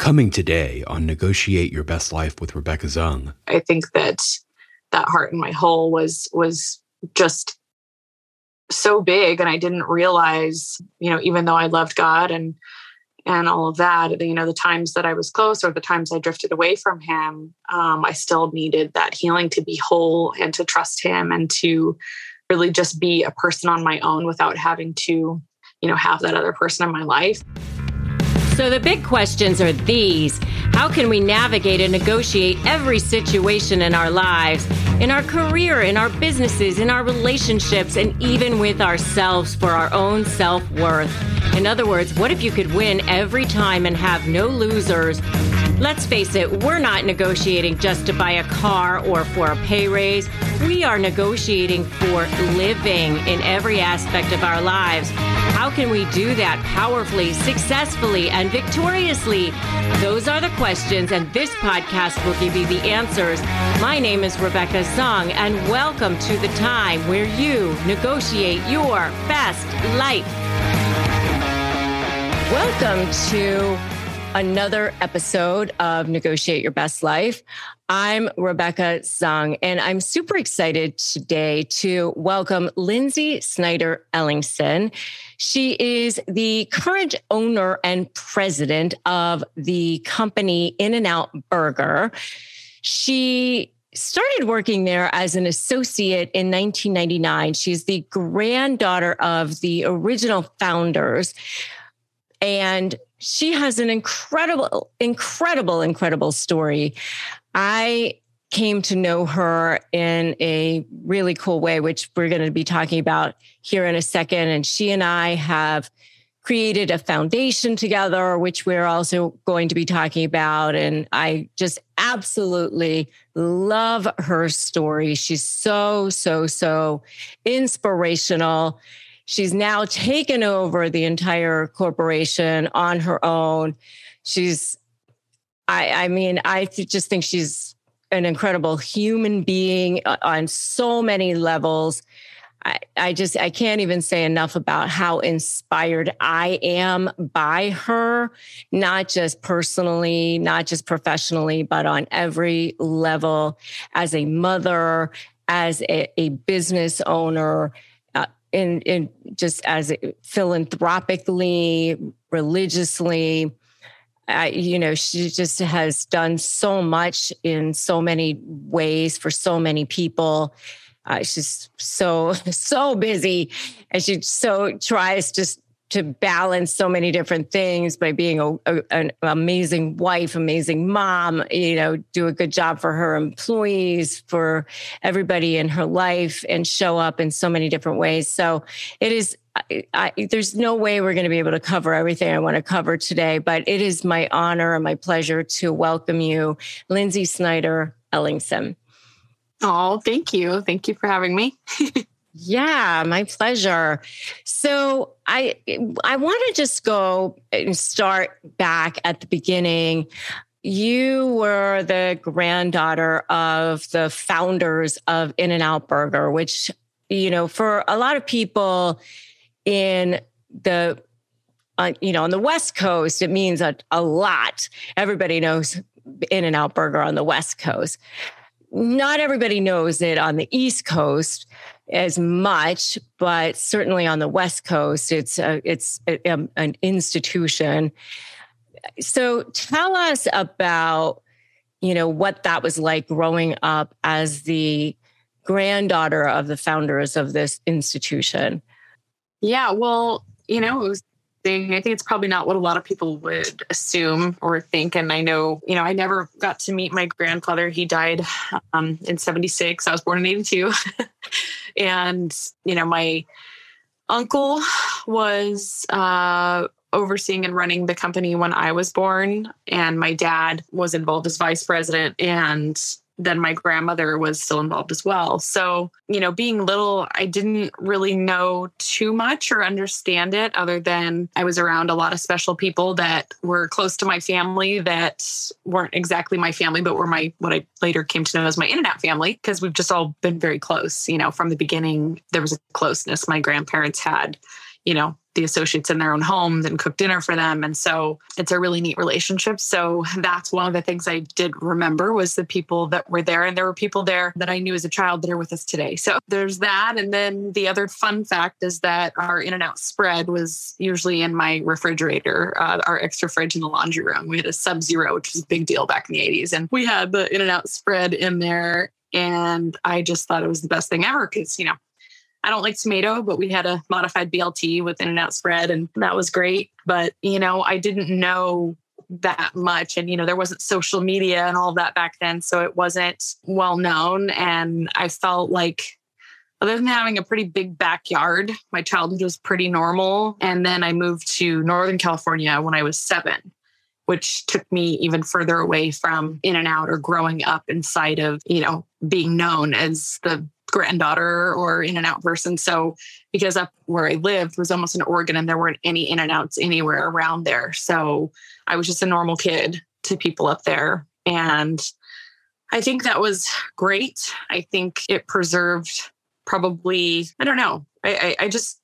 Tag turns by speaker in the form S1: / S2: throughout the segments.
S1: Coming today on Negotiate Your Best Life with Rebecca Zung.
S2: I think that that heart in my hole was was just so big and I didn't realize, you know, even though I loved God and and all of that, you know, the times that I was close or the times I drifted away from him, um, I still needed that healing to be whole and to trust him and to really just be a person on my own without having to, you know, have that other person in my life.
S3: So the big questions are these How can we navigate and negotiate every situation in our lives, in our career, in our businesses, in our relationships, and even with ourselves for our own self worth? In other words, what if you could win every time and have no losers? Let's face it, we're not negotiating just to buy a car or for a pay raise. We are negotiating for living in every aspect of our lives. How can we do that powerfully, successfully, and victoriously? Those are the questions, and this podcast will give you the answers. My name is Rebecca Zung, and welcome to the time where you negotiate your best life. Welcome to another episode of Negotiate Your Best Life. I'm Rebecca Zung, and I'm super excited today to welcome Lynsi Snyder Ellingson. She is the current owner and president of the company In N Out Burger. She started working there as an associate in 1999. She's the granddaughter of the original founders. And she has an incredible, incredible, incredible story. I came to know her in a really cool way, which we're going to be talking about here in a second. And she and I have created a foundation together, which we're also going to be talking about. And I just absolutely love her story. She's so, so, so inspirational. She's now taken over the entire corporation on her own. She's, I, I mean, I just think she's an incredible human being uh, on so many levels. I, I just I can't even say enough about how inspired I am by her, not just personally, not just professionally, but on every level as a mother, as a, a business owner, in in just as philanthropically, religiously. You know, she just has done so much in so many ways for so many people. Uh, she's so so busy, and she so tries to to balance so many different things by being a, a, an amazing wife, amazing mom, you know, do a good job for her employees, for everybody in her life, and show up in so many different ways. So it is. I, I, there's no way we're going to be able to cover everything I want to cover today, but it is my honor and my pleasure to welcome you, Lynsi Snyder Ellingson.
S2: Oh, thank you. Thank you for having me.
S3: Yeah, my pleasure. So I I want to just go and start back at the beginning. You were the granddaughter of the founders of In N Out Burger, which you know for a lot of people in the uh, you know on the West Coast it means a, a lot. Everybody knows In N Out Burger on the West Coast. Not everybody knows it on the East Coast as much, but certainly on the West Coast, it's a, it's a, a, an institution. So tell us about you know what that was like growing up as the granddaughter of the founders of this institution.
S2: Yeah, well, you know, thing. I think it's probably not what a lot of people would assume or think. And I know, you know, I never got to meet my grandfather. He died um, in 76. I was born in 82. and, you know, my uncle was uh, overseeing and running the company when I was born. And my dad was involved as vice president. And then my grandmother was still involved as well. So, you know, being little, I didn't really know too much or understand it other than I was around a lot of special people that were close to my family that weren't exactly my family, but were my what I later came to know as my in and out family because we've just all been very close. You know, from the beginning, there was a closeness. My grandparents had, you know, the associates in their own homes and cook dinner for them. And so it's a really neat relationship. So that's one of the things I did remember was the people that were there. And there were people there that I knew as a child that are with us today. So there's that. And then the other fun fact is that our in and out spread was usually in my refrigerator, uh, our extra fridge in the laundry room. We had a sub zero, which was a big deal back in the 80s. And we had the in and out spread in there. And I just thought it was the best thing ever because, you know, I don't like tomato, but we had a modified BLT with in and out spread, and that was great. But, you know, I didn't know that much. And, you know, there wasn't social media and all that back then. So it wasn't well known. And I felt like, other than having a pretty big backyard, my childhood was pretty normal. And then I moved to Northern California when I was seven which took me even further away from in and out or growing up inside of, you know, being known as the granddaughter or in and out person. So because up where I lived was almost in Oregon and there weren't any in and outs anywhere around there. So I was just a normal kid to people up there. And I think that was great. I think it preserved probably, I don't know. I, I, I just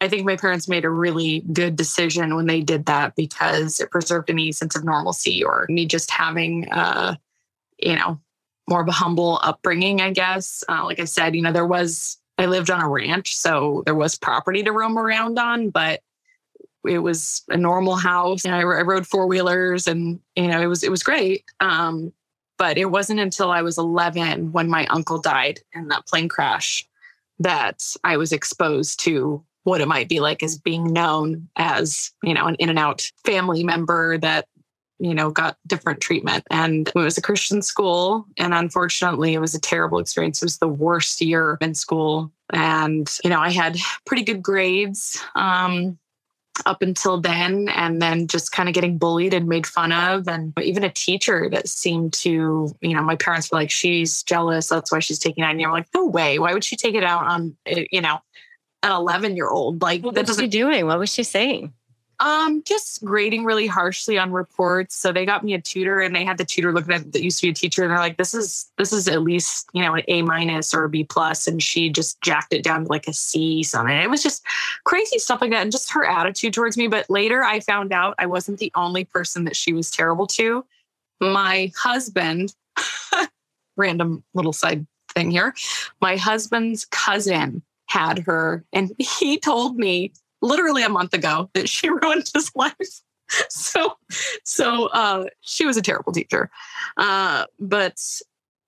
S2: I think my parents made a really good decision when they did that because it preserved any sense of normalcy or me just having uh, you know, more of a humble upbringing, I guess. Uh, like I said, you know, there was, I lived on a ranch, so there was property to roam around on, but it was a normal house. You know, I, I rode four wheelers and, you know, it was, it was great. Um, but it wasn't until I was 11 when my uncle died in that plane crash that I was exposed to what it might be like as being known as, you know, an in and out family member that you know, got different treatment. And it was a Christian school. And unfortunately, it was a terrible experience. It was the worst year in school. And, you know, I had pretty good grades. Um, up until then and then just kind of getting bullied and made fun of and even a teacher that seemed to you know my parents were like she's jealous that's why she's taking it and you're like no way why would she take it out on eh, you know an 11 year old like
S3: what that was she doing what was she saying
S2: um, just grading really harshly on reports. So they got me a tutor and they had the tutor looking at that used to be a teacher and they're like, this is this is at least, you know, an A minus or a B plus. And she just jacked it down to like a C something. It was just crazy stuff like that. And just her attitude towards me. But later I found out I wasn't the only person that she was terrible to. My husband, random little side thing here, my husband's cousin had her and he told me literally a month ago that she ruined his life. So, so uh, she was a terrible teacher. Uh, but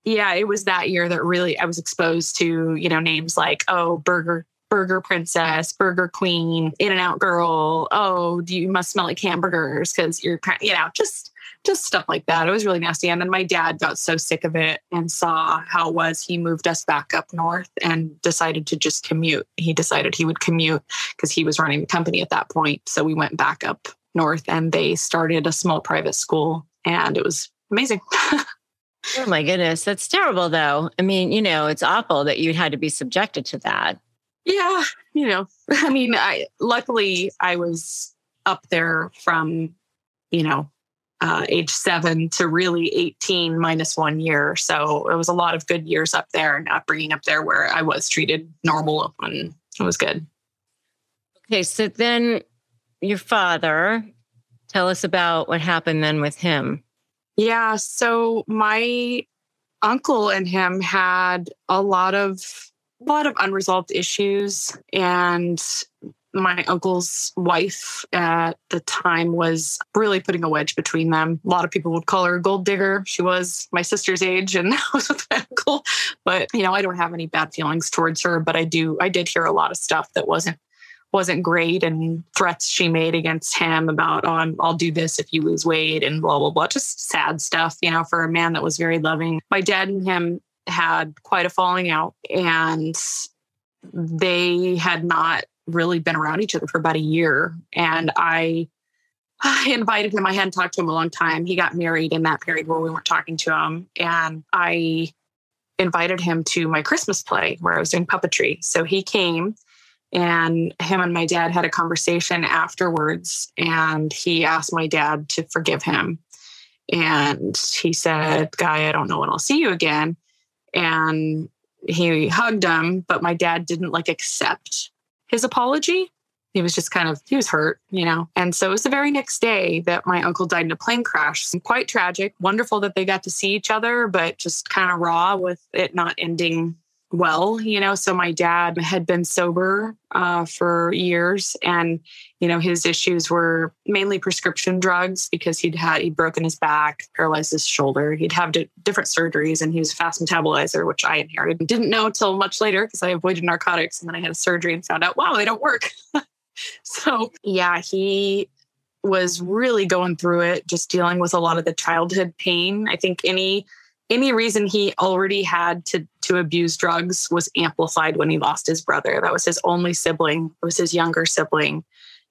S2: yeah, it was that year that really I was exposed to, you know, names like, oh, Burger Burger Princess, Burger Queen, In and Out Girl. Oh, do you must smell like hamburgers because you're, you know, just just stuff like that. It was really nasty. And then my dad got so sick of it and saw how it was. He moved us back up north and decided to just commute. He decided he would commute because he was running the company at that point. So we went back up north and they started a small private school and it was amazing.
S3: oh my goodness. That's terrible though. I mean, you know, it's awful that you had to be subjected to that.
S2: Yeah. You know, I mean, I luckily I was up there from, you know, uh, age seven to really 18 minus one year. So it was a lot of good years up there and upbringing up there where I was treated normal and it was good.
S3: Okay. So then your father, tell us about what happened then with him.
S2: Yeah. So my uncle and him had a lot of a lot of unresolved issues and my uncle's wife at the time was really putting a wedge between them. A lot of people would call her a gold digger. She was my sister's age and I was with my uncle. But, you know, I don't have any bad feelings towards her, but I do, I did hear a lot of stuff that wasn't wasn't great and threats she made against him about oh i will do this if you lose weight and blah blah blah just sad stuff you know for a man that was very loving my dad and him had quite a falling out and they had not really been around each other for about a year. And I, I invited him. I hadn't talked to him a long time. He got married in that period where we weren't talking to him. And I invited him to my Christmas play where I was doing puppetry. So he came and him and my dad had a conversation afterwards. And he asked my dad to forgive him. And he said, Guy, I don't know when I'll see you again. And he hugged him, but my dad didn't like accept his apology. He was just kind of, he was hurt, you know? And so it was the very next day that my uncle died in a plane crash. Quite tragic. Wonderful that they got to see each other, but just kind of raw with it not ending well, you know. So my dad had been sober uh, for years, and you know his issues were mainly prescription drugs because he'd had he'd broken his back, paralyzed his shoulder. He'd have d- different surgeries, and he was fast metabolizer, which I inherited. Didn't know until much later because I avoided narcotics, and then I had a surgery and found out, wow, they don't work. so yeah, he was really going through it, just dealing with a lot of the childhood pain. I think any any reason he already had to to abuse drugs was amplified when he lost his brother. That was his only sibling. It was his younger sibling.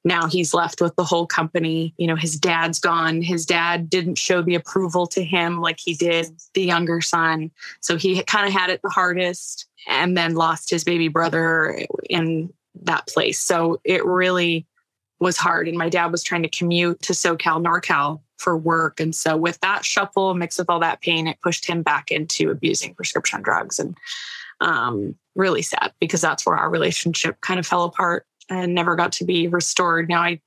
S2: Now he's left with the whole company. You know, his dad's gone. His dad didn't show the approval to him like he did the younger son. So he kind of had it the hardest and then lost his baby brother in that place. So it really was hard. And my dad was trying to commute to SoCal, NorCal for work. And so, with that shuffle mixed with all that pain, it pushed him back into abusing prescription drugs. And um, really sad because that's where our relationship kind of fell apart and never got to be restored. Now, I,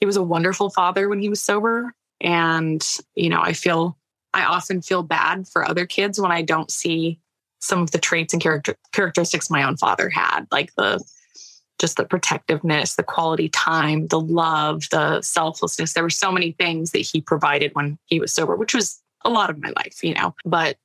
S2: he was a wonderful father when he was sober. And, you know, I feel, I often feel bad for other kids when I don't see some of the traits and character, characteristics my own father had, like the just the protectiveness, the quality time, the love, the selflessness. There were so many things that he provided when he was sober, which was a lot of my life, you know, but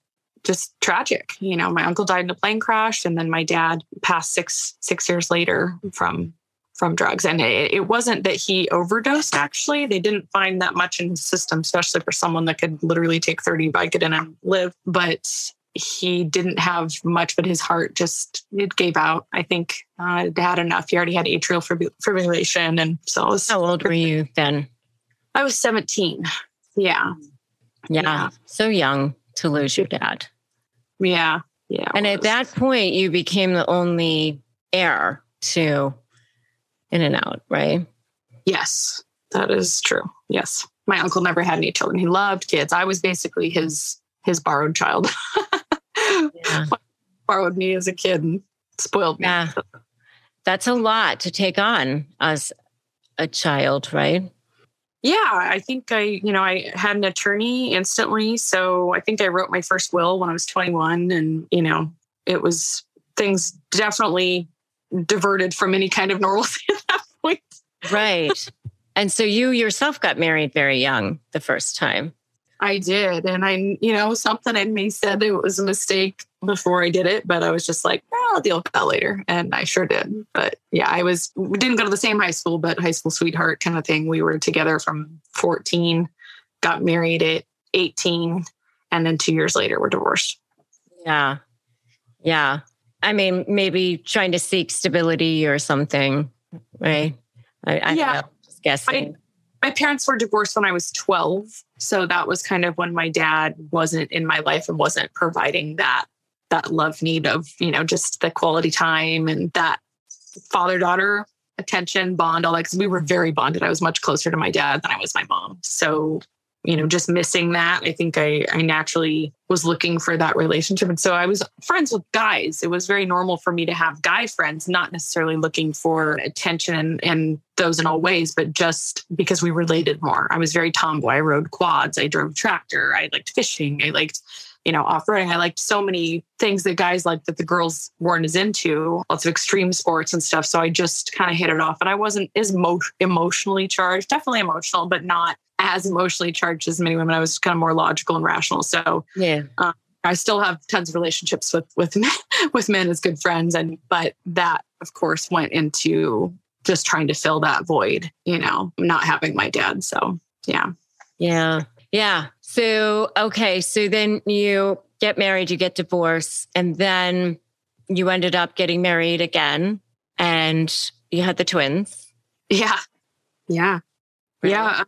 S2: just tragic. You know, my uncle died in a plane crash and then my dad passed six six years later from from drugs. And it, it wasn't that he overdosed actually. They didn't find that much in his system, especially for someone that could literally take 30 Vicodin and live. But he didn't have much, but his heart just it gave out. I think uh, it had enough. He already had atrial fibrillation, and so was,
S3: how old were you then?
S2: I was seventeen.
S3: Yeah. yeah, yeah, so young to lose your dad.
S2: Yeah, yeah.
S3: And at that point, you became the only heir to In and Out, right?
S2: Yes, that is true. Yes, my uncle never had any children. He loved kids. I was basically his his borrowed child. yeah. borrowed me as a kid and spoiled me.
S3: Yeah. That's a lot to take on as a child, right?
S2: Yeah, I think I, you know, I had an attorney instantly. So I think I wrote my first will when I was 21. And, you know, it was things definitely diverted from any kind of normalcy at that point.
S3: Right. And so you yourself got married very young the first time.
S2: I did. And I, you know, something in me said it was a mistake before I did it, but I was just like, oh, I'll deal with that later. And I sure did. But yeah, I was, we didn't go to the same high school, but high school sweetheart kind of thing. We were together from 14, got married at 18, and then two years later, we're divorced.
S3: Yeah. Yeah. I mean, maybe trying to seek stability or something, right? I, I yeah. Know, just guessing.
S2: I, my parents were divorced when I was 12. So that was kind of when my dad wasn't in my life and wasn't providing that that love need of, you know, just the quality time and that father daughter attention bond all that because we were very bonded. I was much closer to my dad than I was my mom. So you know, just missing that. I think I, I naturally was looking for that relationship. And so I was friends with guys. It was very normal for me to have guy friends, not necessarily looking for attention and, those in all ways, but just because we related more. I was very tomboy. I rode quads. I drove tractor. I liked fishing. I liked, you know, off roading. I liked so many things that guys like that the girls weren't as into, lots of extreme sports and stuff. So I just kind of hit it off. And I wasn't as mo- emotionally charged, definitely emotional, but not as emotionally charged as many women. I was kind of more logical and rational. So
S3: yeah.
S2: Um, I still have tons of relationships with with men, with men as good friends, and but that of course went into just trying to fill that void, you know, not having my dad. So yeah,
S3: yeah, yeah. So okay, so then you get married, you get divorced, and then you ended up getting married again, and you had the twins.
S2: Yeah. Yeah. Right. Yeah.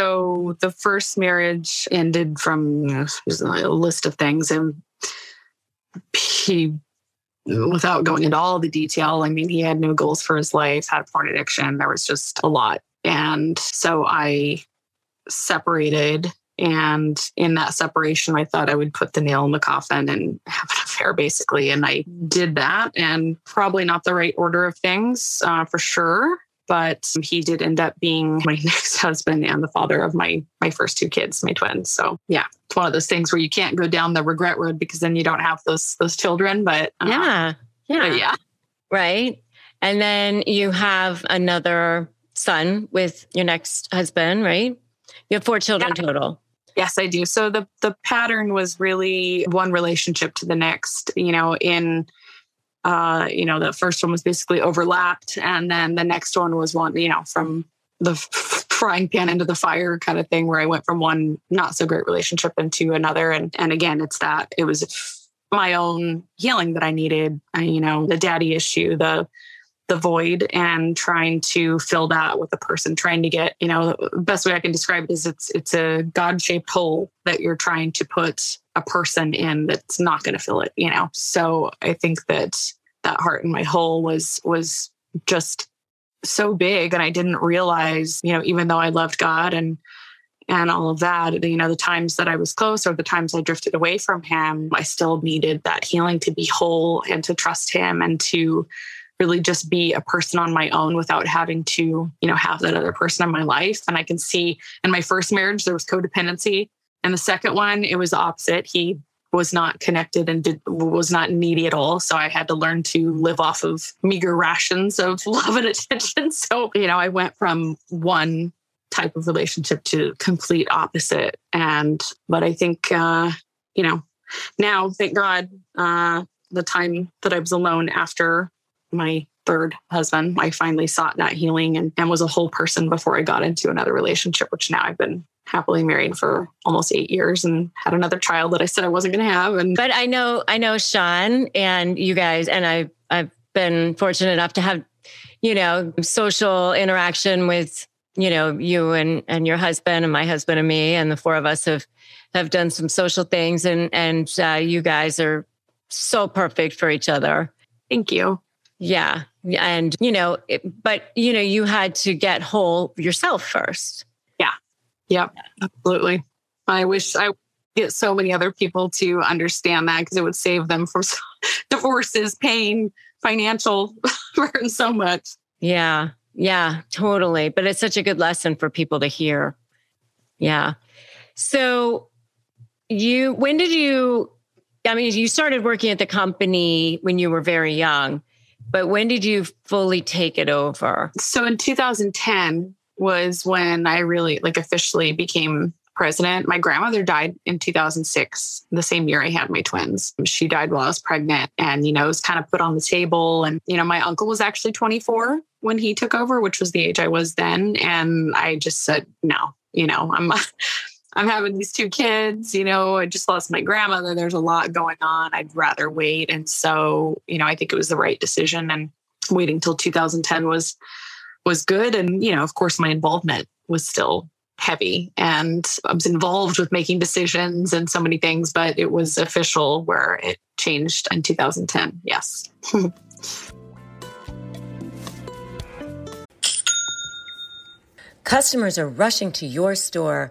S2: So the first marriage ended from a list of things. And he, without going into all the detail, I mean, he had no goals for his life, had porn addiction. There was just a lot. And so I separated and in that separation, I thought I would put the nail in the coffin and have an affair, basically. And I did that, and probably not the right order of things uh, for sure. But he did end up being my next husband and the father of my my first two kids, my twins. So yeah, it's one of those things where you can't go down the regret road because then you don't have those those children. But
S3: uh, yeah, yeah,
S2: but yeah,
S3: right. And then you have another son with your next husband, right? You have four children yeah. total.
S2: Yes, I do. So the the pattern was really one relationship to the next. You know, in uh, you know, the first one was basically overlapped, and then the next one was one, you know, from the frying pan into the fire kind of thing, where I went from one not so great relationship into another, and and again, it's that it was my own healing that I needed. I, you know, the daddy issue, the the void and trying to fill that with a person trying to get you know the best way i can describe it is it's it's a god-shaped hole that you're trying to put a person in that's not going to fill it you know? So i think that that heart in my hole was was just so big and i didn't realize you know even though i loved god and and all of that you know the times that i was close or the times i drifted away from him i still needed that healing to be whole and to trust him and to really just be a person on my own without having to, you know, have that other person in my life. And I can see in my first marriage, there was codependency. And the second one, it was the opposite. He was not connected and did, was not needy at all. So I had to learn to live off of meager rations of love and attention. So, you know, I went from one type of relationship to complete opposite. And, but I think, uh, you know, now, thank God, uh, the time that I was alone after my third husband, I finally sought that healing and, and was a whole person before I got into another relationship, which now I've been happily married for almost eight years and had another child that I said I wasn't going to have. And
S3: but I know, I know Sean and you guys, and I, I've been fortunate enough to have, you know, social interaction with, you know, you and and your husband and my husband and me, and the four of us have have done some social things, and and uh, you guys are so perfect for each other.
S2: Thank you.
S3: Yeah. And, you know, it, but, you know, you had to get whole yourself first.
S2: Yeah. Yep. Absolutely. I wish I get so many other people to understand that because it would save them from divorces, pain, financial burden so much.
S3: Yeah. Yeah, totally. But it's such a good lesson for people to hear. Yeah. So you, when did you, I mean, you started working at the company when you were very young. But when did you fully take it over?
S2: So in 2010 was when I really like officially became president. My grandmother died in 2006, the same year I had my twins. She died while I was pregnant and, you know, it was kind of put on the table. And, you know, my uncle was actually 24 when he took over, which was the age I was then. And I just said, no, you know, I'm I'm having these two kids, you know, I just lost my grandmother. There's a lot going on. I'd rather wait. And so, you know, I think it was the right decision and waiting till 2010 was was good and, you know, of course my involvement was still heavy and I was involved with making decisions and so many things, but it was official where it changed in 2010. Yes.
S3: Customers are rushing to your store.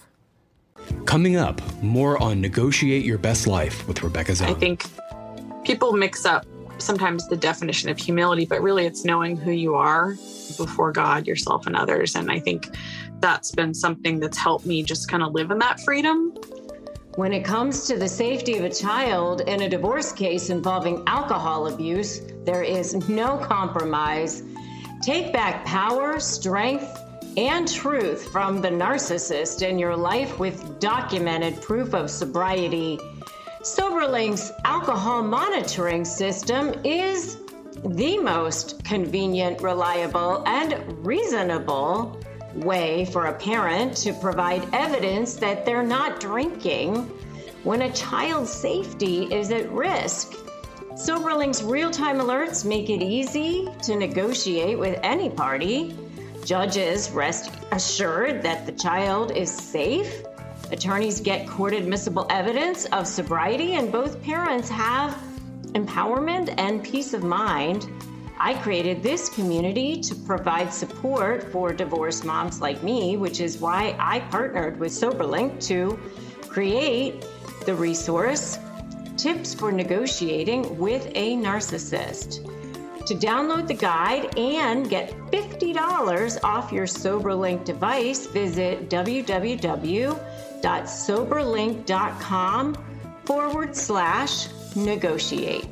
S1: Coming up, more on Negotiate Your Best Life with Rebecca Zung.
S2: I think people mix up sometimes the definition of humility, but really it's knowing who you are before God, yourself, and others. And I think that's been something that's helped me just kind of live in that freedom.
S3: When it comes to the safety of a child in a divorce case involving alcohol abuse, there is no compromise. Take back power, strength, and truth from the narcissist in your life with documented proof of sobriety. SoberLink's alcohol monitoring system is the most convenient, reliable, and reasonable way for a parent to provide evidence that they're not drinking when a child's safety is at risk. SoberLink's real time alerts make it easy to negotiate with any party. Judges rest assured that the child is safe. Attorneys get court admissible evidence of sobriety, and both parents have empowerment and peace of mind. I created this community to provide support for divorced moms like me, which is why I partnered with SoberLink to create the resource Tips for Negotiating with a Narcissist. To download the guide and get $50 off your SoberLink device, visit www.soberlink.com forward slash negotiate.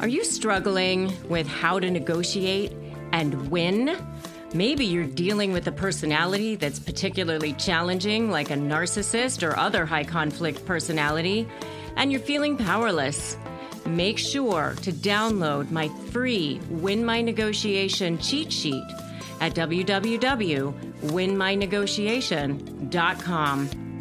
S3: Are you struggling with how to negotiate and win? Maybe you're dealing with a personality that's particularly challenging, like a narcissist or other high conflict personality, and you're feeling powerless. Make sure to download my free Win My Negotiation cheat sheet at www.winmynegotiation.com.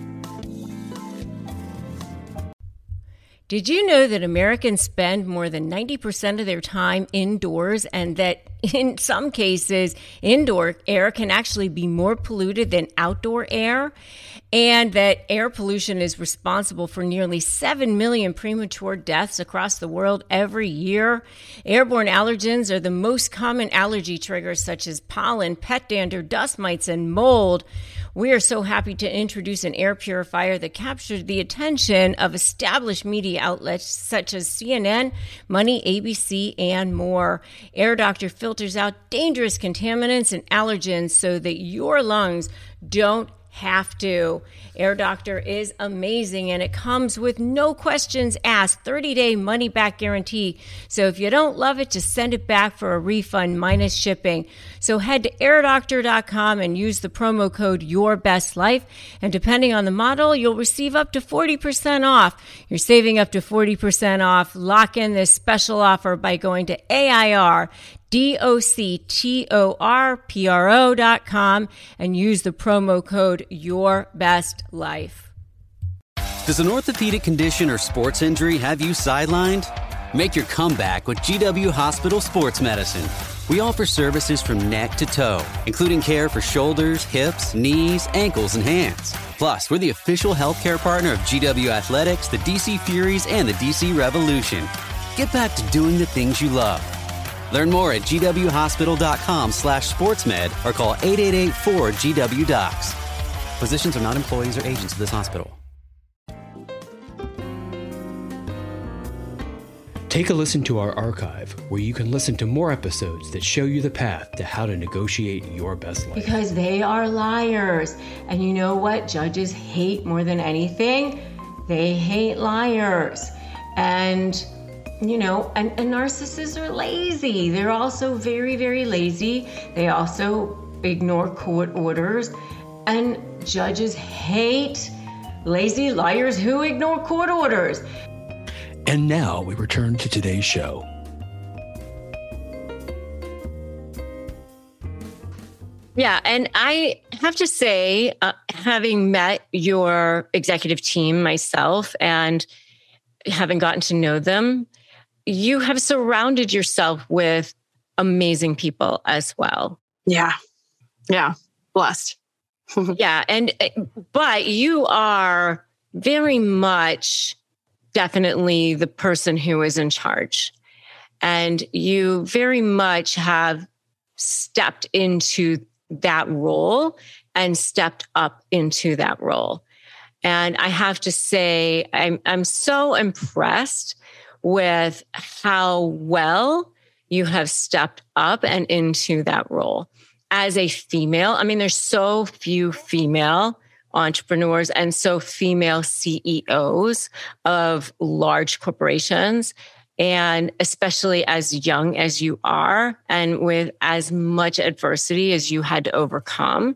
S3: Did you know that Americans spend more than 90% of their time indoors and that in some cases, indoor air can actually be more polluted than outdoor air? And that air pollution is responsible for nearly 7 million premature deaths across the world every year. Airborne allergens are the most common allergy triggers, such as pollen, pet dander, dust mites, and mold. We are so happy to introduce an air purifier that captured the attention of established media outlets such as CNN, Money, ABC, and more. Air Doctor filters out dangerous contaminants and allergens so that your lungs don't have to. Air Doctor is amazing and it comes with no questions asked, 30 day money back guarantee. So if you don't love it, just send it back for a refund minus shipping. So head to airdoctor.com and use the promo code Your Best Life. And depending on the model, you'll receive up to 40% off. You're saving up to 40% off. Lock in this special offer by going to AIR D-O-C-T-O-R-P-R-O dot com and use the promo code Your Best Life.
S4: Does an orthopedic condition or sports injury have you sidelined? Make your comeback with GW Hospital Sports Medicine. We offer services from neck to toe, including care for shoulders, hips, knees, ankles, and hands. Plus, we're the official healthcare partner of GW Athletics, the DC Furies, and the DC Revolution. Get back to doing the things you love. Learn more at gwhospital.com slash sportsmed or call 888-4GW-DOCS. Physicians are not employees or agents of this hospital.
S1: Take a listen to our archive, where you can listen to more episodes that show you the path to how to negotiate your best life.
S3: Because they are liars. And you know what judges hate more than anything? They hate liars. And you know, and, and narcissists are lazy. They're also very, very lazy. They also ignore court orders. And judges hate lazy liars who ignore court orders.
S1: And now we return to today's show.
S3: Yeah. And I have to say, uh, having met your executive team myself and having gotten to know them, you have surrounded yourself with amazing people as well.
S2: Yeah. Yeah. Blessed.
S3: yeah. And, eh, but you are very much definitely the person who is in charge. And you very much have stepped into that role and stepped up into that role. And I have to say, I'm, I'm so impressed with how well you have stepped up and into that role as a female. I mean, there's so few female entrepreneurs and so female CEOs of large corporations. And especially as young as you are, and with as much adversity as you had to overcome,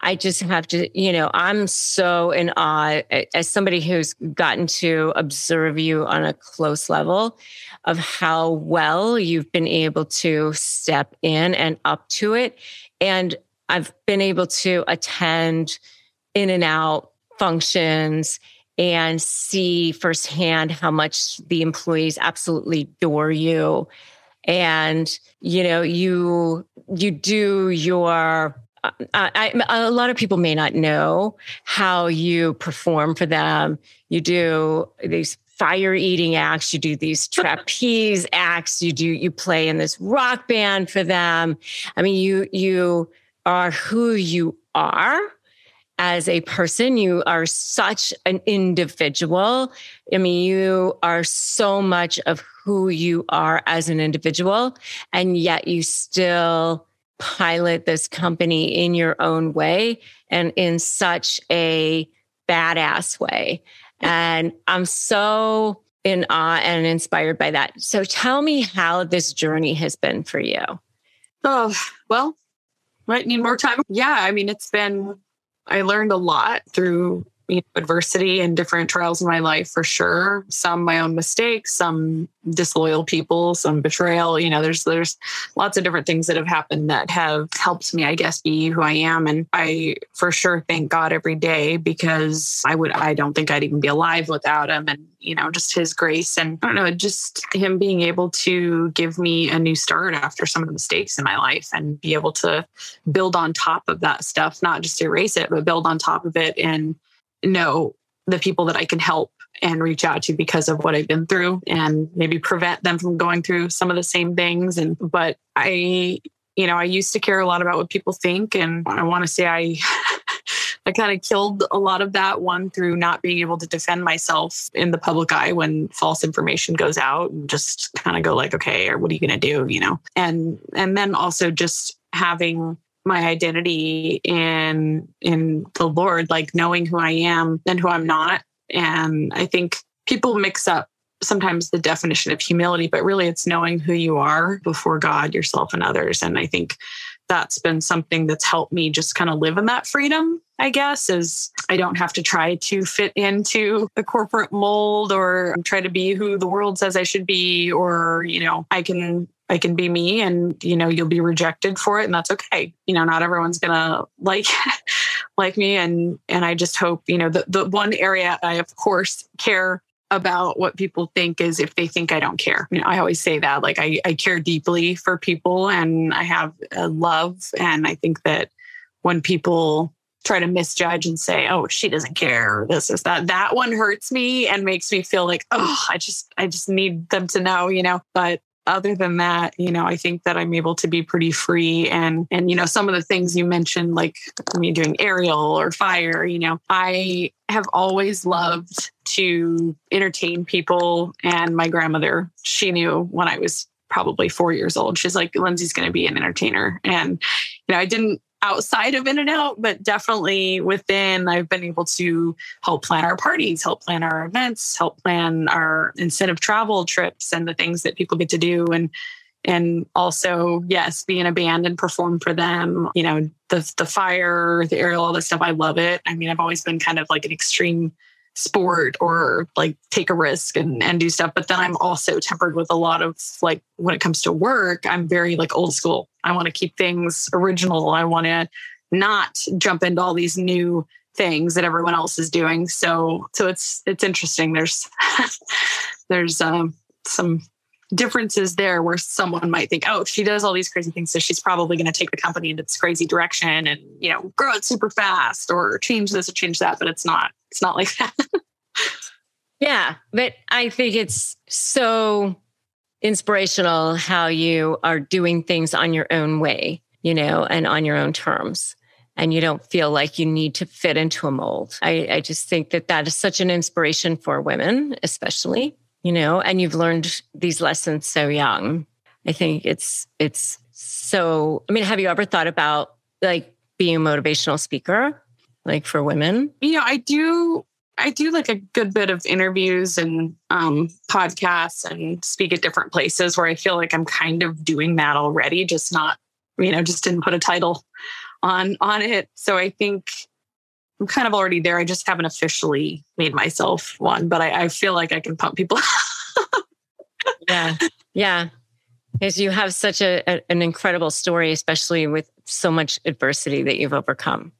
S3: I just have to, you know, I'm so in awe as somebody who's gotten to observe you on a close level of how well you've been able to step in and up to it. And I've been able to attend in and out functions and see firsthand how much the employees absolutely adore you and you know you you do your uh, a lot of people may not know how you perform for them. You do these fire eating acts, you do these trapeze acts, you do you play in this rock band for them. I mean, you you are who you are as a person. You are such an individual. I mean, you are so much of who you are as an individual, and yet you still pilot this company in your own way and in such a badass way. And I'm so in awe and inspired by that. So tell me how this journey has been for you.
S2: Oh, well, might need more time. Yeah, I mean, it's been I learned a lot through you know, adversity and different trials in my life for sure. Some my own mistakes, some disloyal people, some betrayal. You know, there's there's lots of different things that have happened that have helped me, I guess, be who I am. And I for sure thank God every day because I would I don't think I'd even be alive without him. And you know, just his grace and I don't know, just him being able to give me a new start after some of the mistakes in my life and be able to build on top of that stuff, not just erase it, but build on top of it and know the people that I can help and reach out to because of what I've been through and maybe prevent them from going through some of the same things. And, but I, you know, I used to care a lot about what people think. And I want to say I, I kind of killed a lot of that one through not being able to defend myself in the public eye when false information goes out and just kind of go like, okay, or what are you going to do? You know, and, and then also just having my identity in in the Lord, like knowing who I am and who I'm not. And I think people mix up sometimes the definition of humility, but really it's knowing who you are before God, yourself, and others. And I think that's been something that's helped me just kind of live in that freedom, I guess, is I don't have to try to fit into the corporate mold or try to be who the world says I should be, or, you know, I can I can be me and you know you'll be rejected for it and that's okay. You know, not everyone's going to like like me and and I just hope, you know, the the one area I of course care about what people think is if they think I don't care. You know, I always say that like I I care deeply for people and I have a love and I think that when people try to misjudge and say, "Oh, she doesn't care," this is that. That one hurts me and makes me feel like, "Oh, I just, I just need them to know," you know. But other than that, you know, I think that I'm able to be pretty free. And, and, you know, some of the things you mentioned, like me doing aerial or fire, you know, I have always loved to entertain people. And my grandmother, she knew when I was probably four years old. She's like, Lynsi's going to be an entertainer. And, you know, I didn't outside of in and out but definitely within, I've been able to help plan our parties, help plan our events, help plan our incentive travel trips and the things that people get to do. And and also, yes, be in a band and perform for them. You know, the the fire, the aerial, all this stuff. I love it. I mean, I've always been kind of like an extreme sport or like take a risk and, and do stuff. But then I'm also tempered with a lot of like when it comes to work, I'm very like old school. I want to keep things original. I want to not jump into all these new things that everyone else is doing. So so it's it's interesting. There's there's um, some differences there where someone might think, oh, she does all these crazy things, so she's probably going to take the company in this crazy direction and you know grow it super fast or change this or change that. But it's not. It's not like that.
S3: yeah, but I think it's so inspirational how you are doing things on your own way, you know, and on your own terms. And you don't feel like you need to fit into a mold. I, I just think that that is such an inspiration for women, especially you know, and you've learned these lessons so young. I think it's it's so I mean, have you ever thought about like being a motivational speaker like for women?
S2: You know, I do I do like a good bit of interviews and um, podcasts and speak at different places where I feel like I'm kind of doing that already, just not, you know, just didn't put a title on on it. So I think I'm kind of already there. I just haven't officially made myself one, but I, I feel like I can pump people.
S3: yeah. Yeah. Because you have such a, a, an incredible story, especially with so much adversity that you've overcome.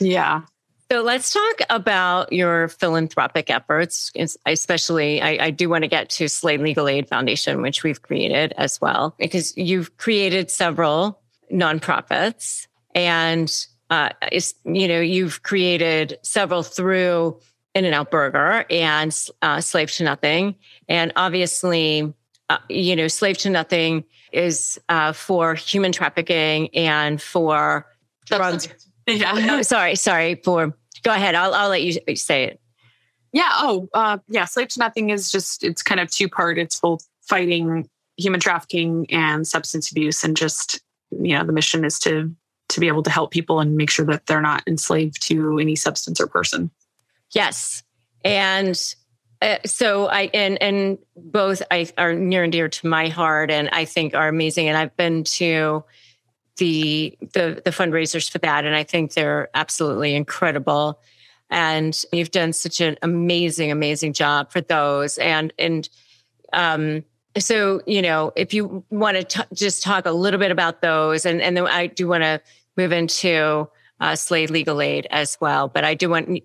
S2: Yeah.
S3: So let's talk about your philanthropic efforts, especially I, I, do want to get to Slay Legal Aid Foundation, which we've created as well, because you've created several nonprofits and uh, is, you know, you've created several through In and Out Burger and uh, Slave to Nothing. And obviously, uh, you know, Slave to Nothing is uh, for human trafficking and for drugs. Yeah. No, sorry, sorry. For go ahead. I'll I'll let you say it.
S2: Yeah. Oh, uh, yeah. Slave to Nothing is just it's kind of two part. It's both fighting human trafficking and substance abuse, and just you know the mission is to to be able to help people and make sure that they're not enslaved to any substance or person.
S3: Yes. And uh, so I and and both I are near and dear to my heart and I think are amazing and I've been to the the the fundraisers for that and I think they're absolutely incredible and you've done such an amazing amazing job for those and and um so you know if you want to just talk a little bit about those and and then I do want to move into uh, Slay Legal Aid as well. But I do want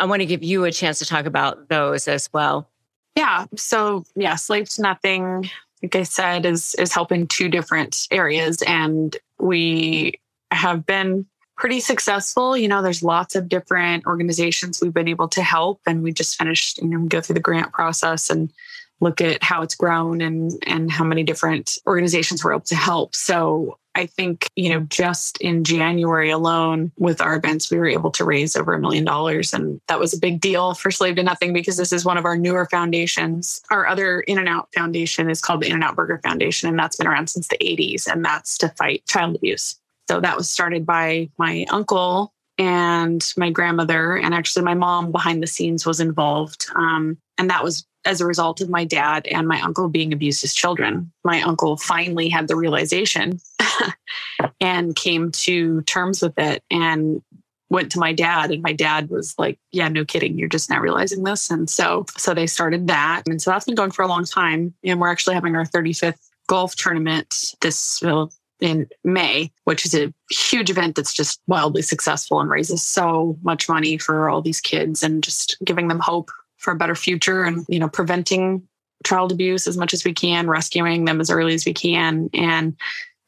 S3: I want to give you a chance to talk about those as well.
S2: Yeah. So yeah, Slave to Nothing, like I said, is is helping two different areas, and we have been pretty successful. You know, there's lots of different organizations we've been able to help, and we just finished. You know, go through the grant process and look at how it's grown and and how many different organizations we're able to help. So I think, you know, just in January alone with our events, we were able to raise over a million dollars. And that was a big deal for Slave to Nothing because this is one of our newer foundations. Our other In and Out Foundation is called the In and Out Burger Foundation, and that's been around since the 80s, and that's to fight child abuse. So that was started by my uncle and my grandmother, and actually my mom behind the scenes was involved. Um, and that was as a result of my dad and my uncle being abused as children. My uncle finally had the realization and came to terms with it and went to my dad. And my dad was like yeah no kidding. You're just not realizing this. And so so they started that. And so that's been going for a long time. And we're actually having our 35th golf tournament this well, in May, which is a huge event that's just wildly successful and raises so much money for all these kids and just giving them hope for a better future and you know preventing child abuse as much as we can rescuing them as early as we can. And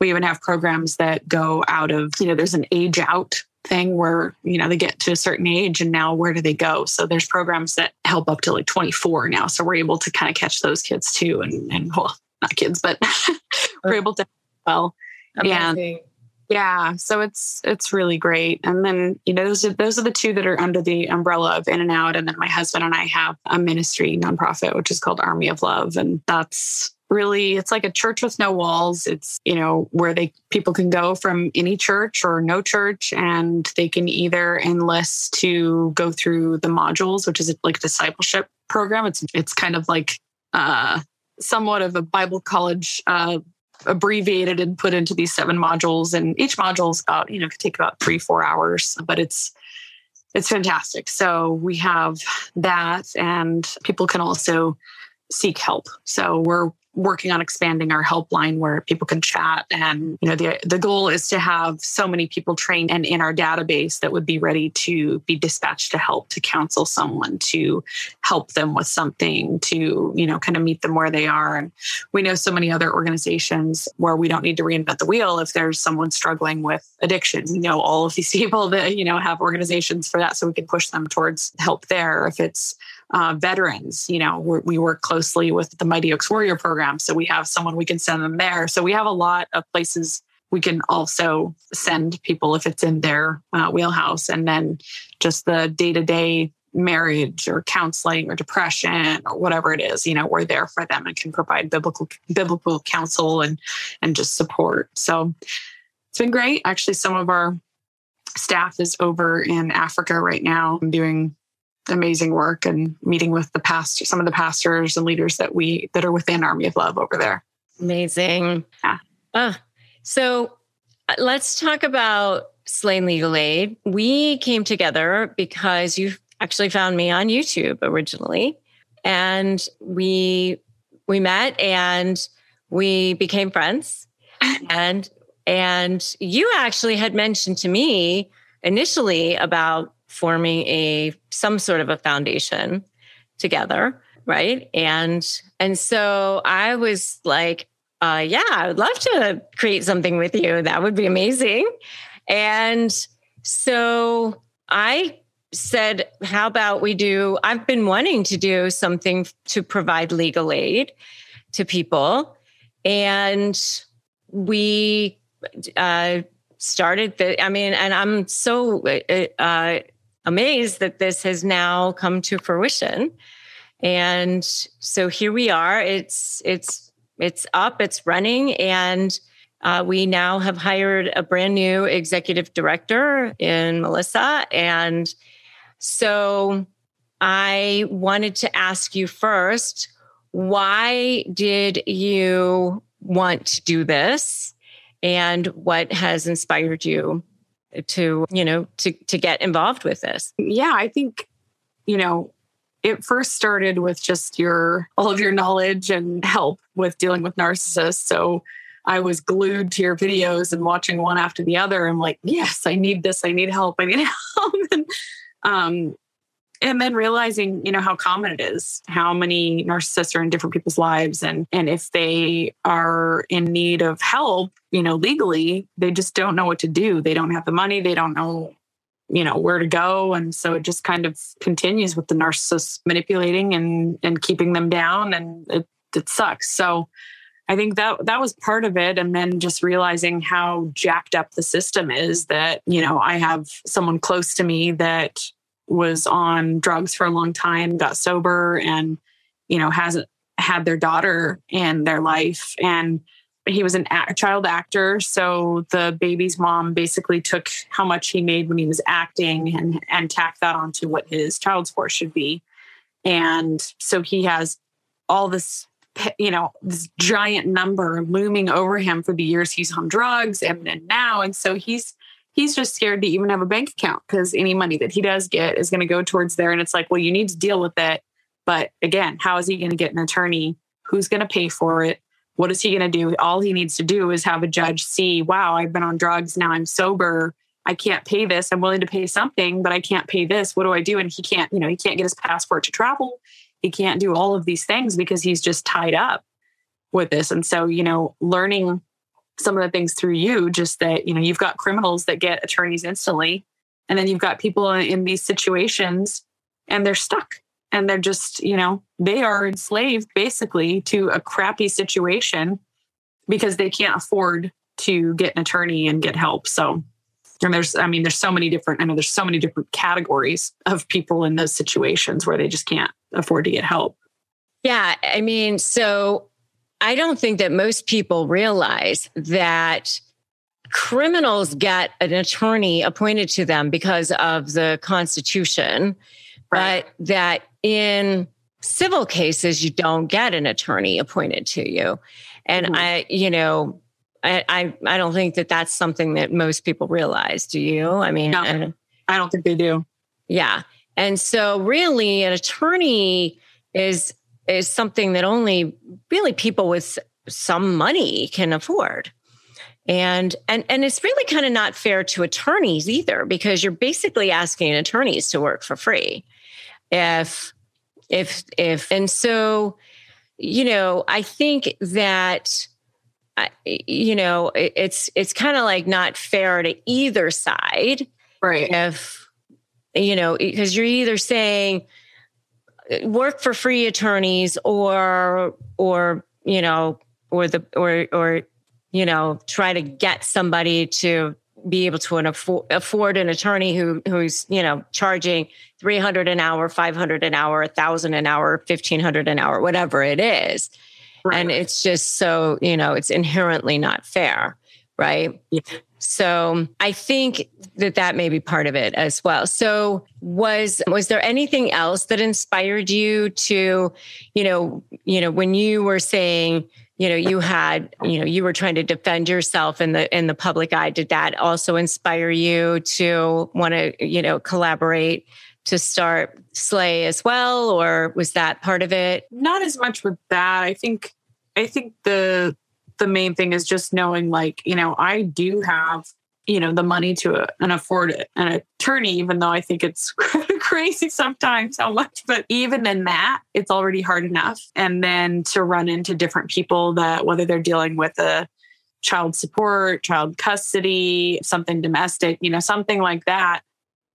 S2: we even have programs that go out of you know there's an age out thing where you know they get to a certain age and now where do they go? So there's programs that help up to like 24 now. So we're able to kind of catch those kids too and and well not kids but we're able to well. Amazing. and yeah, so it's it's really great. And then you know those are those are the two that are under the umbrella of In and Out. And then my husband and I have a ministry nonprofit which is called Army of Love, and that's really it's like a church with no walls it's you know where they people can go from any church or no church and they can either enlist to go through the modules which is like a discipleship program it's it's kind of like uh somewhat of a bible college uh abbreviated and put into these seven modules and each module is about you know could take about three four hours but it's it's fantastic. So we have that, and people can also seek help. So we're working on expanding our helpline where people can chat. And you know the the goal is to have so many people trained and in our database that would be ready to be dispatched to help to counsel someone to help them with something to you know kind of meet them where they are. And we know so many other organizations where we don't need to reinvent the wheel if there's someone struggling with addiction. We know all of these people that you know have organizations for that so we can push them towards help there. If it's uh, veterans. You know, we work closely with the Mighty Oaks Warrior Program, so we have someone we can send them there. So we have a lot of places we can also send people if it's in their uh, wheelhouse, and then just the day to day marriage or counseling or depression or whatever it is you know we're there for them and can provide biblical biblical counsel and and just support so it's been great actually some of our staff is over in africa right now doing amazing work and meeting with the past some of the pastors and leaders that we that are within Army of Love over there.
S3: Amazing. Yeah. Uh, so let's talk about Slay Legal Aid. We came together because you actually found me on YouTube originally, and we we met and we became friends. and and you actually had mentioned to me initially about forming a some sort of a foundation together right? And and so i was like uh, yeah i would love to create something with you. That would be amazing. And so i said how about we do i've been wanting to do something to provide legal aid to people. And we uh, started the i mean and i'm so uh, uh amazed that this has now come to fruition. And so here we are. It's it's it's up. It's running, and uh, we now have hired a brand new executive director in Melissa. And so I wanted to ask you first why did you want to do this? And what has inspired you to you know to to get involved with this.
S2: Yeah i think you know it first started with just your all of your knowledge and help with dealing with narcissists. So i was glued to your videos and watching one after the other. I'm like yes i need this. I need help. I need help. And um and then realizing you know how common it is how many narcissists are in different people's lives and and if they are in need of help you know legally they just don't know what to do. They don't have the money. They don't know you know where to go. And so it just kind of continues with the narcissist manipulating and and keeping them down and it, it sucks. So I think that that was part of it. And then just realizing how jacked up the system is that, you know, I have someone close to me that was on drugs for a long time, got sober, and you know hasn't had their daughter in their life. And he was an a child actor, so the baby's mom basically took how much he made when he was acting and and tacked that onto what his child support should be. And so he has all this you know this giant number looming over him for the years he's on drugs and, and now and so he's he's just scared to even have a bank account because any money that he does get is going to go towards there. And it's like, well, you need to deal with it. But again, how is he going to get an attorney? Who's going to pay for it? What is he going to do? All he needs to do is have a judge see, wow, I've been on drugs. Now I'm sober. I can't pay this. I'm willing to pay something, but I can't pay this. What do I do? And he can't, you know, he can't get his passport to travel. He can't do all of these things because he's just tied up with this. And so, you know, learning some of the things through you, just that, you know, you've got criminals that get attorneys instantly. And then you've got people in these situations and they're stuck and they're just, you know, they are enslaved basically to a crappy situation because they can't afford to get an attorney and get help. So, and there's, I mean, there's so many different, I know there's so many different categories of people in those situations where they just can't afford to get help.
S3: Yeah. I mean, so I don't think that most people realize that criminals get an attorney appointed to them because of the Constitution, right. but that in civil cases, you don't get an attorney appointed to you. And mm-hmm. I, you know, I, I, I don't think that that's something that most people realize. Do you? I mean,
S2: no, I, I don't think they do.
S3: Yeah. And so really an attorney is is something that only really people with some money can afford. And and and it's really kind of not fair to attorneys either because you're basically asking attorneys to work for free. If if if and so you know, I think that you know, it's it's kind of like not fair to either side.
S2: Right.
S3: If you know, because you're either saying work for free attorneys or or you know or the or or you know try to get somebody to be able to afford, afford an attorney who who's you know charging 300 an hour 500 an hour 1000 an hour 1500 an hour whatever it is right. and it's just so you know it's inherently not fair right yeah. So i think that that may be part of it as well. So was was there anything else that inspired you to you know you know when you were saying you know you had you know you were trying to defend yourself in the in the public eye did that also inspire you to want to you know collaborate to start slay as well or was that part of it?
S2: Not as much with that. I think i think the the main thing is just knowing like you know i do have you know the money to uh, and afford an attorney even though i think it's crazy sometimes how much but even in that it's already hard enough. And then to run into different people that whether they're dealing with a child support child custody something domestic you know something like that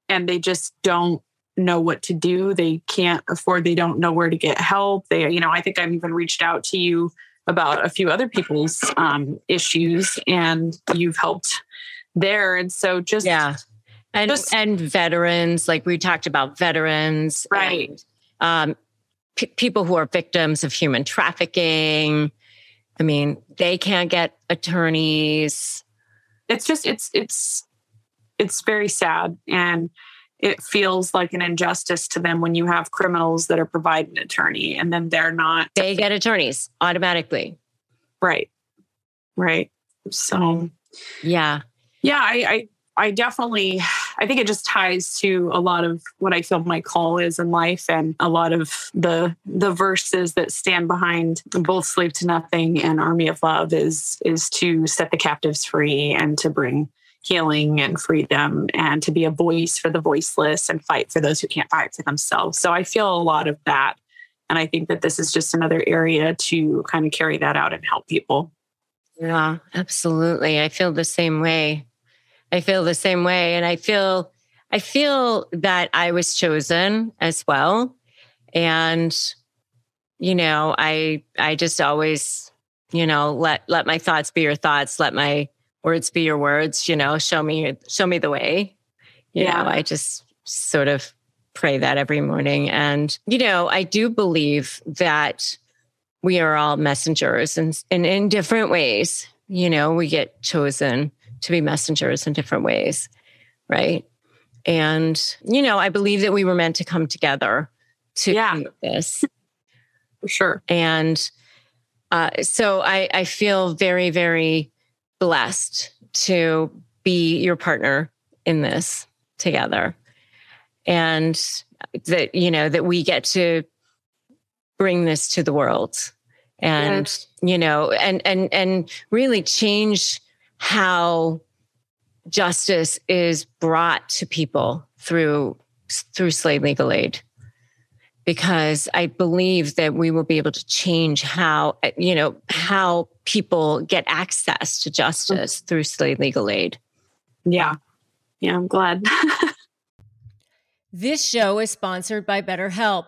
S2: and they just don't know what to do. They can't afford they don't know where to get help. They you know i think i've even reached out to you about a few other people's um, issues and you've helped there. And so just
S3: yeah. And just, and veterans, like we talked about veterans,
S2: right?
S3: And, um, p- people who are victims of human trafficking. I mean, they can't get attorneys.
S2: It's just it's it's it's very sad and it feels like an injustice to them when you have criminals that are providing an attorney and then they're not
S3: they get attorneys automatically.
S2: Right. Right. So
S3: yeah.
S2: Yeah, I, I I definitely I think it just ties to a lot of what I feel my call is in life and a lot of the the verses that stand behind both Slave to Nothing and Army of Love is is to set the captives free and to bring healing and freedom and to be a voice for the voiceless and fight for those who can't fight for themselves. So I feel a lot of that. And I think that this is just another area to kind of carry that out and help people.
S3: Yeah, absolutely. I feel the same way. I feel the same way. And I feel, I feel that I was chosen as well. And, you know, I, I just always, you know, let, let my thoughts be your thoughts. Let my words be your words, you know, show me, show me the way. You yeah. know, I just sort of pray that every morning. And, you know, I do believe that we are all messengers and, and in different ways, you know, we get chosen to be messengers in different ways, right? And, you know, I believe that we were meant to come together to yeah. this.
S2: For sure.
S3: And uh, so I, I feel very, very blessed to be your partner in this together. And that, you know, that we get to bring this to the world and, yes. you know, and, and, and really change how justice is brought to people through through Slay legal aid because i believe that we will be able to change how you know how people get access to justice mm-hmm. through Slay legal aid
S2: yeah yeah i'm glad
S5: this show is sponsored by betterhelp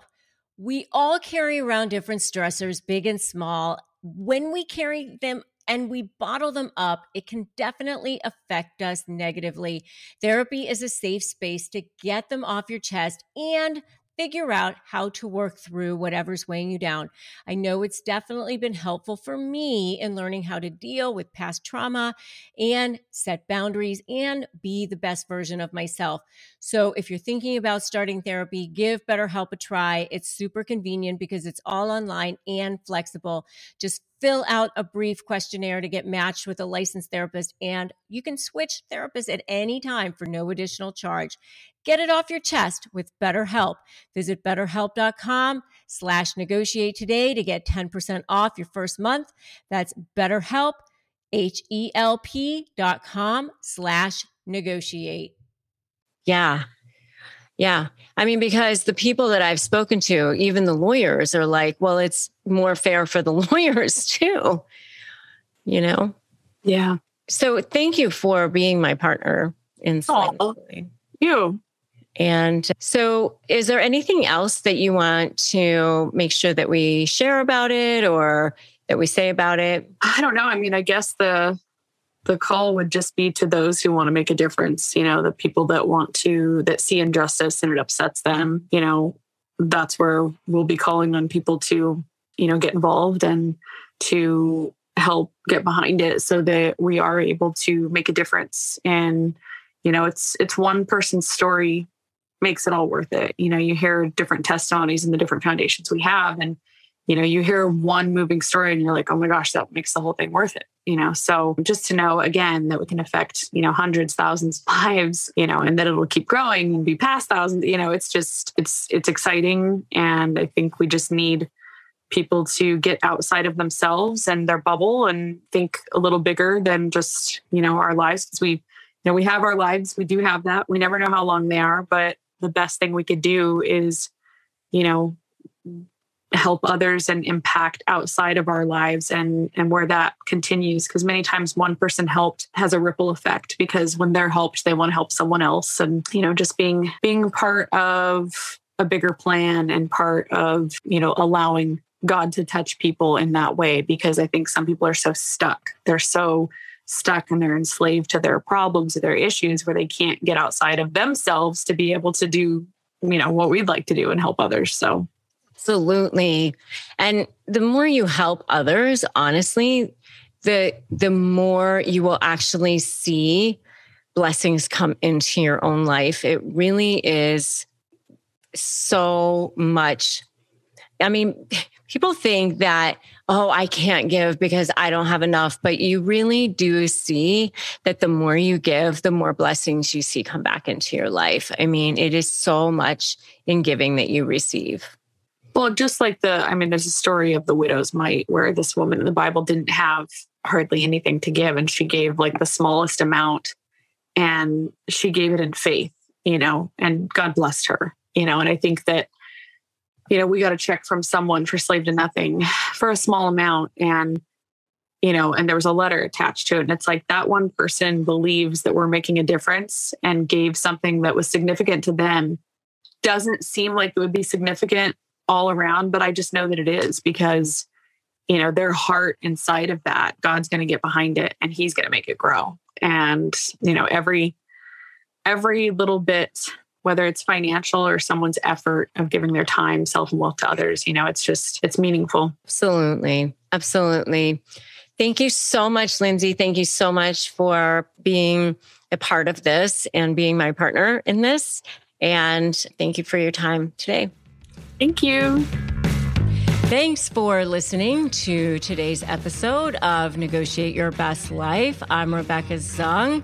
S5: we all carry around different stressors big and small when we carry them and we bottle them up, it can definitely affect us negatively. Therapy is a safe space to get them off your chest and figure out how to work through whatever's weighing you down. I know it's definitely been helpful for me in learning how to deal with past trauma and set boundaries and be the best version of myself. So if you're thinking about starting therapy, give BetterHelp a try. It's super convenient because it's all online and flexible. Just fill out a brief questionnaire to get matched with a licensed therapist, and you can switch therapists at any time for no additional charge. Get it off your chest with BetterHelp. Visit betterhelp.com slash negotiate today to get 10% off your first month. That's betterhelp, H-E-L-P dot com slash negotiate.
S3: Yeah. Yeah. I mean, because the people that I've spoken to, even the lawyers are like, well, it's more fair for the lawyers too, you know?
S2: Yeah.
S3: So thank you for being my partner in
S2: Oh, you.
S3: And so, is there anything else that you want to make sure that we share about it or that we say about it?
S2: I don't know. I mean, I guess the the call would just be to those who want to make a difference, you know, the people that want to that see injustice and it upsets them, you know, that's where we'll be calling on people to, you know, get involved and to help get behind it so that we are able to make a difference. And you know it's it's one person's story makes it all worth it. You know you hear different testimonies and the different foundations we have and you know you hear one moving story and you're like oh my gosh that makes the whole thing worth it you know? So just to know again that we can affect you know hundreds thousands of lives you know and that it'll keep growing and be past thousands you know it's just it's it's exciting. And i think we just need people to get outside of themselves and their bubble and think a little bigger than just you know our lives. Because we you know we have our lives. We do have that. We never know how long they are. But the best thing we could do is you know help others and impact outside of our lives and and where that continues. Because many times one person helped has a ripple effect because when they're helped they want to help someone else. And you know just being being part of a bigger plan and part of you know allowing god to touch people in that way. Because i think some people are so stuck. They're so stuck and they're enslaved to their problems or their issues where they can't get outside of themselves to be able to do you know what we'd like to do and help others. So
S3: Absolutely. And the more you help others, honestly, the the more you will actually see blessings come into your own life. It really is so much. I mean, people think that, oh, I can't give because I don't have enough. But you really do see that the more you give, the more blessings you see come back into your life. I mean, it is so much in giving that you receive.
S2: Well, just like the, I mean, there's a story of the widow's mite where this woman in the Bible didn't have hardly anything to give and she gave like the smallest amount and she gave it in faith, you know, and God blessed her, you know, and I think that, you know, we got a check from someone for slave to nothing for a small amount and, you know, and there was a letter attached to it. And it's like that one person believes that we're making a difference and gave something that was significant to them. Doesn't seem like it would be significant all around, but I just know that it is because, you know, their heart inside of that, God's going to get behind it and he's going to make it grow. And, you know, every, every little bit, whether it's financial or someone's effort of giving their time, self and wealth to others, you know, it's just, it's meaningful.
S3: Absolutely. Absolutely. Thank you so much, Lynsi. Thank you so much for being a part of this and being my partner in this. And thank you for your time today.
S2: Thank you.
S5: Thanks for listening to today's episode of Negotiate Your Best Life. I'm Rebecca Zung.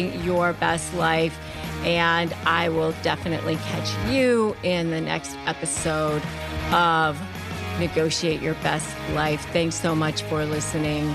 S5: your best life. And I will definitely catch you in the next episode of Negotiate Your Best Life. Thanks so much for listening.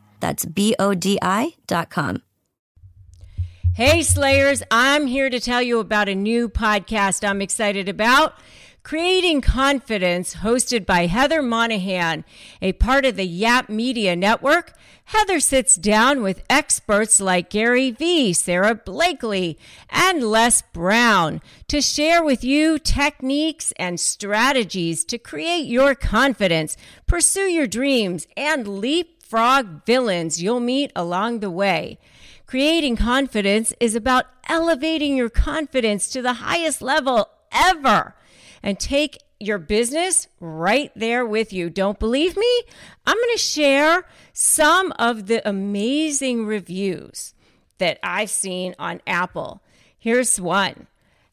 S6: That's B O D I dot com.
S3: Hey, Slayers, I'm here to tell you about a new podcast I'm excited about. Creating Confidence, hosted by Heather Monahan, a part of the Yap Media Network. Heather sits down with experts like Gary Vee, Sara Blakely, and Les Brown to share with you techniques and strategies to create your confidence, pursue your dreams, and leapfrog villains you'll meet along the way. Creating confidence is about elevating your confidence to the highest level ever and take your business right there with you. Don't believe me? I'm going to share some of the amazing reviews that I've seen on Apple. Here's one.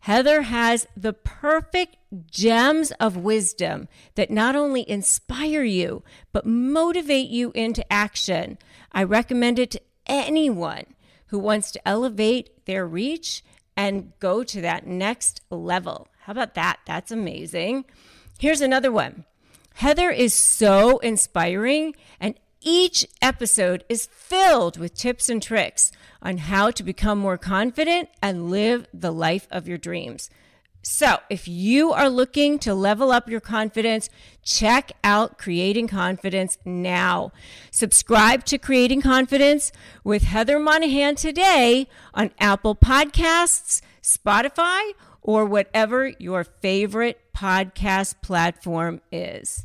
S3: Heather has the perfect gems of wisdom that not only inspire you, but motivate you into action. I recommend it to anyone who wants to elevate their reach and go to that next level. How about that? That's amazing. Here's another one. Heather is so inspiring, and each episode is filled with tips and tricks on how to become more confident and live the life of your dreams. So, if you are looking to level up your confidence, check out Creating Confidence now. Subscribe to Creating Confidence with Heather Monahan today on Apple Podcasts, Spotify, or whatever your favorite podcast platform is.